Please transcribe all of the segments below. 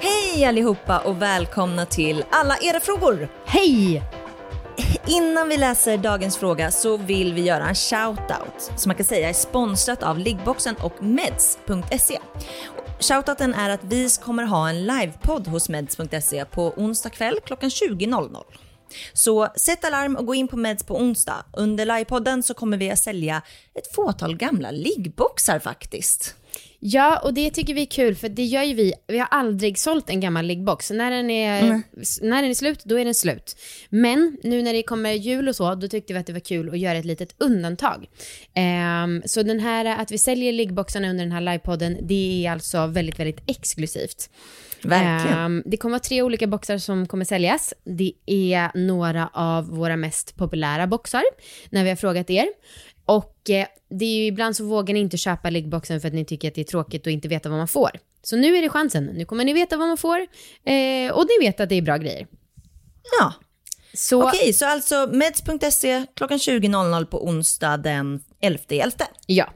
Hej allihopa och välkomna till alla era frågor. Hej! Innan vi läser dagens fråga så vill vi göra en shoutout som man kan säga är sponsrat av Liggboxen och meds.se. Shoutouten är att vi kommer ha en livepodd hos meds.se på onsdag kväll klockan 20.00. Så sätt alarm och gå in på Meds på onsdag. Under livepodden så kommer vi att sälja ett fåtal gamla liggboxar faktiskt. Ja, och det tycker vi är kul för det gör ju vi. Vi har aldrig sålt en gammal liggbox. När den, är, Mm. när den är slut, då är den slut. Men nu när det kommer jul och så, då tyckte vi att det var kul att göra ett litet undantag. Ehm, så den här, att vi säljer liggboxarna under den här livepodden, det är alltså väldigt, väldigt exklusivt. Verkligen. Ehm, det kommer vara tre olika boxar som kommer säljas. Det är några av våra mest populära boxar, när vi har frågat er. Och eh, det är ju ibland så vågar ni inte köpa liggboxen för att ni tycker att det är tråkigt och inte veta vad man får. Så nu är det chansen. Nu kommer ni veta vad man får eh, och ni vet att det är bra grejer. Ja, Så okej så alltså meds.se klockan 20.00 på onsdag den 11.11. ja,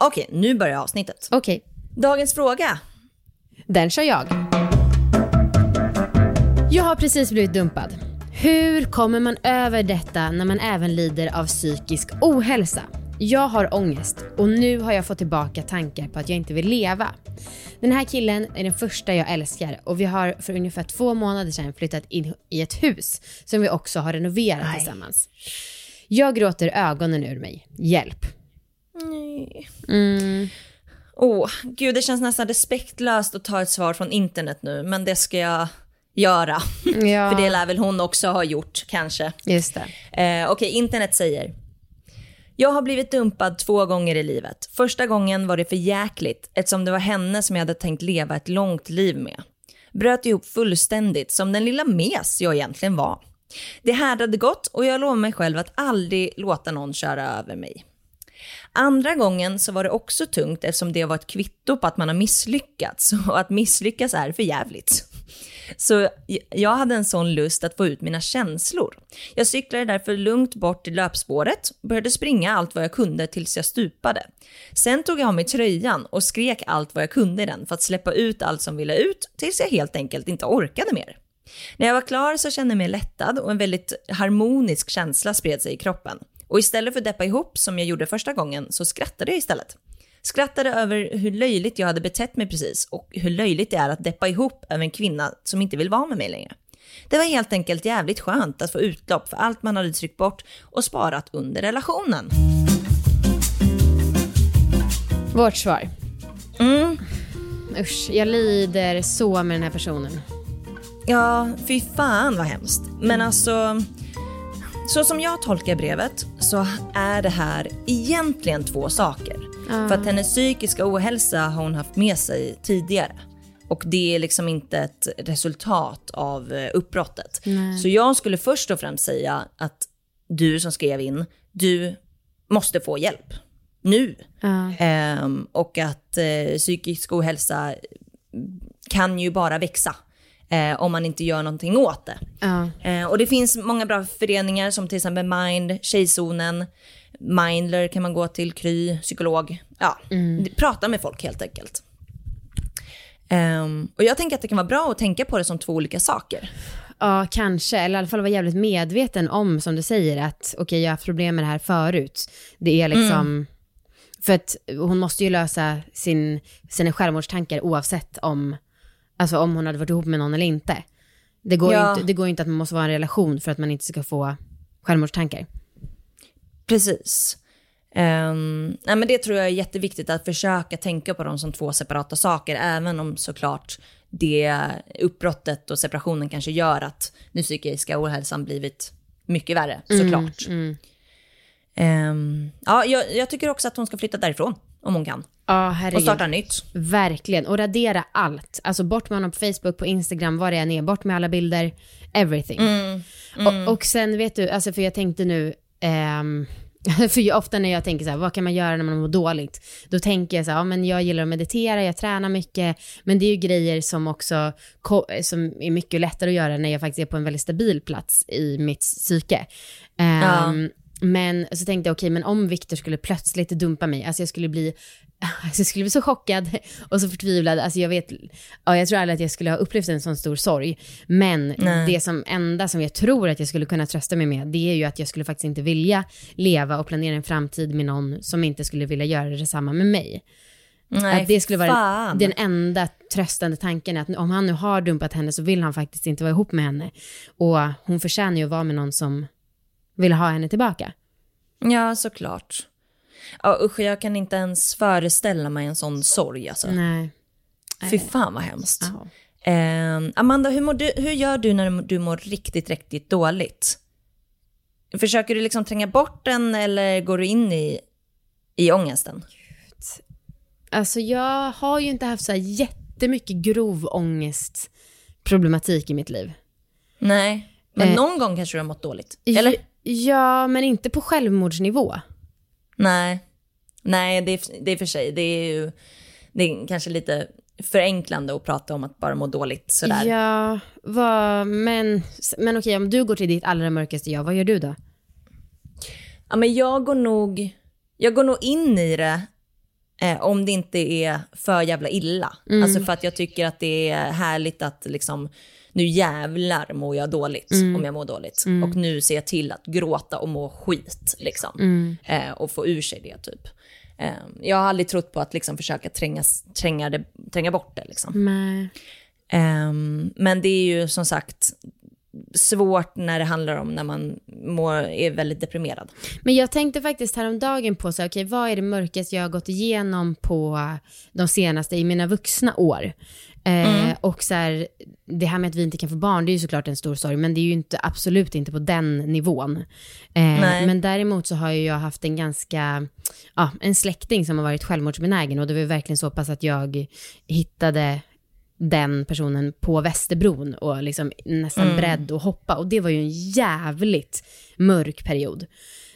Okej, nu börjar avsnittet. okej. Dagens fråga. Den kör jag. Jag har precis blivit dumpad. Hur kommer man över detta när man även lider av psykisk ohälsa? Jag har ångest och nu har jag fått tillbaka tankar på att jag inte vill leva. Den här killen är den första jag älskar och vi har för ungefär två månader sedan flyttat in i ett hus som vi också har renoverat Nej. tillsammans. Jag gråter ögonen ur mig. Hjälp. Nej. Mm. Åh, gud det känns nästan respektlöst att ta ett svar från internet nu, men det ska jag göra. Ja, För det lär väl hon också ha gjort kanske. just det. Eh, Okej, internet säger. Jag har blivit dumpad två gånger i livet. Första gången var det för jäkligt eftersom det var henne som jag hade tänkt leva ett långt liv med. Bröt ihop fullständigt som den lilla mes jag egentligen var. Det härdade gott och jag lovade mig själv att aldrig låta någon köra över mig. Andra gången så var det också tungt eftersom det var ett kvitto på att man har misslyckats och att misslyckas är för jävligt. Så jag hade en sån lust att få ut mina känslor. Jag cyklade därför lugnt bort till löpspåret och började springa allt vad jag kunde tills jag stupade. Sen tog jag av mig tröjan och skrek allt vad jag kunde i den för att släppa ut allt som ville ut tills jag helt enkelt inte orkade mer. När jag var klar så kände jag mig lättad och en väldigt harmonisk känsla spred sig i kroppen. Och istället för att deppa ihop som jag gjorde första gången så skrattade jag istället. Skrattade över hur löjligt jag hade betett mig precis och hur löjligt det är att deppa ihop över en kvinna som inte vill vara med mig längre. Det var helt enkelt jävligt skönt att få utlopp för allt man hade tryckt bort och sparat under relationen. Vårt svar. Mm. Usch, jag lider så med den här personen. Ja, fy fan vad hemskt. Men alltså, så som jag tolkar brevet så är det här egentligen två saker. För att hennes psykiska ohälsa har hon haft med sig tidigare. Och det är liksom inte ett resultat av eh, uppbrottet. Så jag skulle först och främst säga att du som skrev in, du måste få hjälp. Nu. Ja. Ehm, och att eh, psykisk ohälsa kan ju bara växa eh, om man inte gör någonting åt det. Ja. Eh, och det finns många bra föreningar som till exempel Mind, Tjejzonen, Mindler kan man gå till, Kry, psykolog. Ja, prata med folk helt enkelt. Ehm, och jag tänker att det kan vara bra att tänka på det som två olika saker. Ja, kanske. Eller i alla fall vara jävligt medveten om, som du säger, att okej, jag har haft problem med det här förut. Det är liksom... För att hon måste ju lösa sin, sina självmordstankar oavsett om, alltså om hon hade varit ihop med någon eller inte. Det går, ju Ja. inte, det går ju inte att man måste vara i en relation för att man inte ska få självmordstankar. Precis. Um, nej, men det tror jag är jätteviktigt att försöka tänka på dem som två separata saker, även om såklart det uppbrottet och separationen kanske gör att den psykiska ohälsan blivit mycket värre, såklart. Mm. Ehm, ja, jag, jag tycker också att hon ska flytta därifrån, om hon kan, Ja, och starta nytt. Verkligen. Och radera allt. Alltså bort med honom på Facebook, på Instagram, vad det än är. Bort med alla bilder. Everything. Och, och sen vet du, alltså för jag tänkte nu, ehm, för jag, ofta när jag tänker så här, vad kan man göra när man mår dåligt? Då tänker jag så här, ja men jag gillar att meditera, jag tränar mycket, men det är ju grejer som också, som är mycket lättare att göra när jag faktiskt är på en väldigt stabil plats i mitt psyke. Ehm, men så tänkte jag, okej, okay, men om Viktor skulle plötsligt dumpa mig, alltså jag skulle bli Alltså jag skulle bli så chockad och så förtvivlad. Alltså jag, vet, ja, jag tror aldrig att jag skulle ha upplevt en sån stor sorg. Men Nej. det som enda som jag tror att jag skulle kunna trösta mig med, det är ju att jag skulle faktiskt inte vilja leva och planera en framtid med någon som inte skulle vilja göra detsamma med mig. Nej, att det skulle vara fan. den enda tröstande tanken, att om han nu har dumpat henne så vill han faktiskt inte vara ihop med henne. Och hon förtjänar ju att vara med någon som vill ha henne tillbaka. Ja, såklart. Ja, usch, jag kan inte ens föreställa mig en sån sorg alltså. Nej. Fy fan vad hemskt. Eh, Amanda, hur, du, hur gör du när du mår riktigt, riktigt dåligt? Försöker du liksom tränga bort den eller går du in i, i ångesten? Alltså jag har ju inte haft så här jättemycket grov ångestproblematik i mitt liv. Nej, men eh, någon gång kanske du har mått dåligt? Eller? Ja, men inte på självmordsnivå. Nej, nej det är, det är för sig. Det är ju det är kanske lite förenklande att prata om att bara må dåligt sådär. Ja, vad, men, men okej, om du går till ditt allra mörkaste jag, vad gör du då? Ja, men jag går nog, jag går nog in i det eh, om det inte är för jävla illa. Mm. Alltså för att jag tycker att det är härligt att liksom nu jävlar mår jag dåligt mm. om jag mår dåligt. Mm. Och nu ser jag till att gråta och må skit liksom. Mm. Eh, och få ur sig det typ. Eh, jag har aldrig trott på att liksom försöka tränga, tränga, det, tränga bort det liksom. Eh, men det är ju som sagt svårt när det handlar om när man mår, är väldigt deprimerad. Men jag tänkte faktiskt häromdagen på så okay, vad är det mörkaste jag har gått igenom på de senaste, i mina vuxna år? Eh, mm. och så här, det här med att vi inte kan få barn, det är ju såklart en stor sorg, men det är ju inte, absolut inte på den nivån. Eh, men däremot så har ju jag haft en ganska, ja, en släkting som har varit självmordsbenägen och det var verkligen så pass att jag hittade den personen på Västerbron och liksom nästan mm. beredd att hoppa. Och det var ju en jävligt mörk period.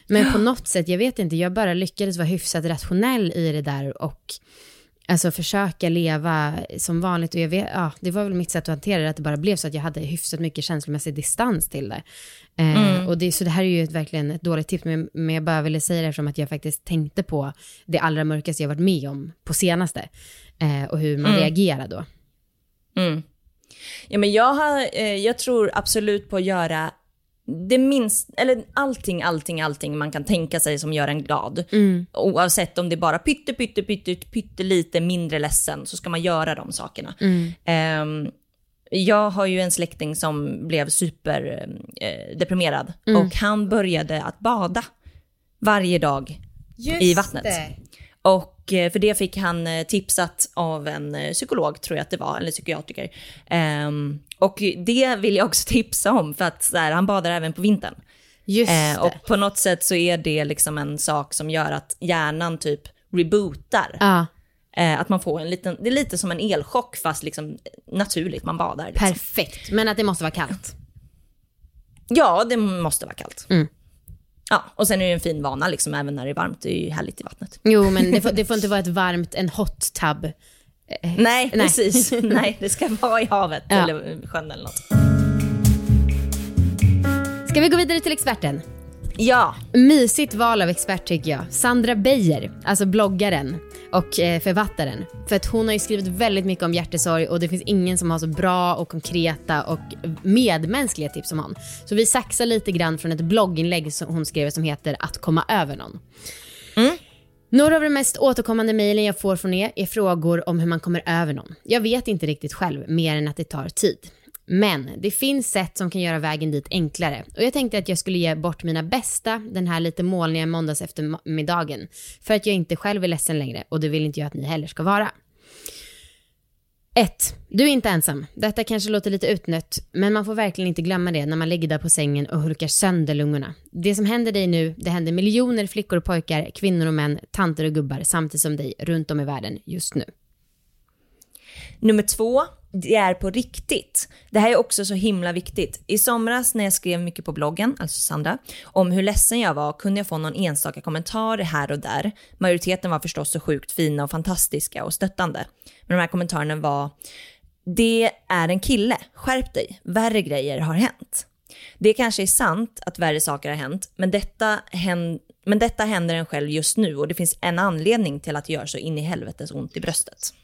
Men på något sätt, jag vet inte, jag bara lyckades vara hyfsat rationell i det där och alltså försöka leva som vanligt. Och jag vet, ja, det var väl mitt sätt att hantera det, att det bara blev så att jag hade hyfsat mycket känslomässig distans till det. Eh, mm. och det, så det här är ju ett, verkligen ett dåligt tips, men, men jag bara ville säga det eftersom att jag faktiskt tänkte på det allra mörkaste jag varit med om på senaste. Eh, och hur man mm. reagerar då. Mm. Ja, men jag, har, eh, jag tror absolut på att göra det minst, eller allting, allting, allting man kan tänka sig som gör en glad. Mm. Oavsett om det är bara pytte, pytte, pytte, lite mindre ledsen så ska man göra de sakerna. Mm. Um, jag har ju en släkting som blev superdeprimerad eh, mm. och han började att bada varje dag Just i vattnet. Det. Och eh, för det fick han eh, tipsat av en eh, psykolog, tror jag att det var, eller psykiatriker. Um, och det vill jag också tipsa om, för att här, han badar även på vintern. Just uh, och på något sätt så är det liksom en sak som gör att hjärnan typ rebootar. Uh, att man får en liten, det är lite som en elchock fast liksom naturligt, man badar. Liksom. Perfekt, men att det måste vara kallt. Ja, det måste vara kallt. Mm. Ja, och sen är det en fin vana liksom, även när det är varmt. Det är ju härligt i vattnet. Jo, men det får, det får inte vara ett varmt, en hot tub. Eh, nej, Nej, precis. Nej, det ska vara i havet ja. eller sjön eller något. Ska vi gå vidare till experten? Ja. Mysigt val av expert tycker jag. Sandra Beijer, alltså bloggaren och eh, författaren. För att hon har ju skrivit väldigt mycket om hjärtesorg och det finns ingen som har så bra och konkreta och medmänskliga tips som hon. Så vi saxar lite grann från ett blogginlägg som hon skrev som heter Att komma över någon. Mm. Några av de mest återkommande mejlen jag får från er är frågor om hur man kommer över någon. Jag vet inte riktigt själv, mer än att det tar tid. Men det finns sätt som kan göra vägen dit enklare. Och jag tänkte att jag skulle ge bort mina bästa den här lite molniga måndags eftermiddagen. För att jag inte själv är ledsen längre och det vill inte jag att ni heller ska vara. 1. Du är inte ensam. Detta kanske låter lite utnött, men man får verkligen inte glömma det när man ligger där på sängen och hulkar sönder lungorna. Det som händer dig nu, det händer miljoner flickor och pojkar, kvinnor och män, tanter och gubbar samtidigt som dig runt om i världen just nu. Nummer två, det är på riktigt. Det här är också så himla viktigt. I somras när jag skrev mycket på bloggen, alltså Sandra, om hur ledsen jag var kunde jag få någon enstaka kommentar här och där. Majoriteten var förstås så sjukt fina och fantastiska och stöttande. Men de här kommentarerna var “Det är en kille, skärp dig, värre grejer har hänt”. Det kanske är sant att värre saker har hänt, men detta, hän, men detta händer en själv just nu och det finns en anledning till att det gör så in i helvetes ont i bröstet.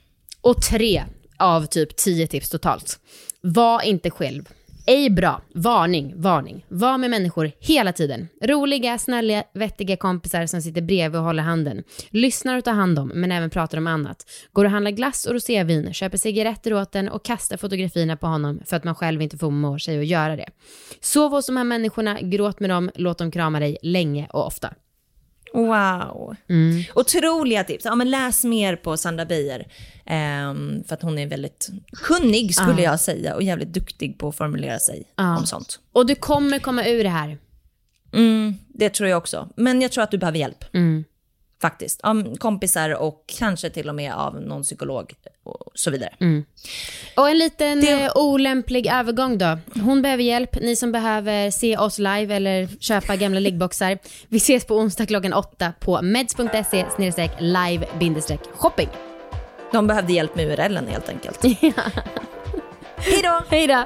Och tre av typ tio tips totalt. Var inte själv. Ej bra. Varning, varning. Var med människor hela tiden. Roliga, snälla, vettiga kompisar som sitter bredvid och håller handen. Lyssnar och tar hand om, men även pratar om annat. Går och handlar glass och rosévin, köper cigaretter åt en och kastar fotografierna på honom för att man själv inte förmår sig att göra det. Sov hos de här människorna, gråt med dem, låt dem krama dig länge och ofta. Wow. Mm. Otroliga tips. Ja, men läs mer på Sandra Beijer. Um, för att hon är väldigt kunnig skulle uh. jag säga och jävligt duktig på att formulera sig uh. om sånt. Och du kommer komma ur det här. Mm, det tror jag också. Men jag tror att du behöver hjälp. Mm. Faktiskt. Av kompisar och kanske till och med av någon psykolog och så vidare. Mm. Och en liten det... Eh, olämplig övergång då. Hon behöver hjälp. Ni som behöver se oss live eller köpa gamla liggboxar. Vi ses på onsdag klockan åtta på meds.se live shopping. De behövde hjälp med URLen helt enkelt. Hej då! Hej då!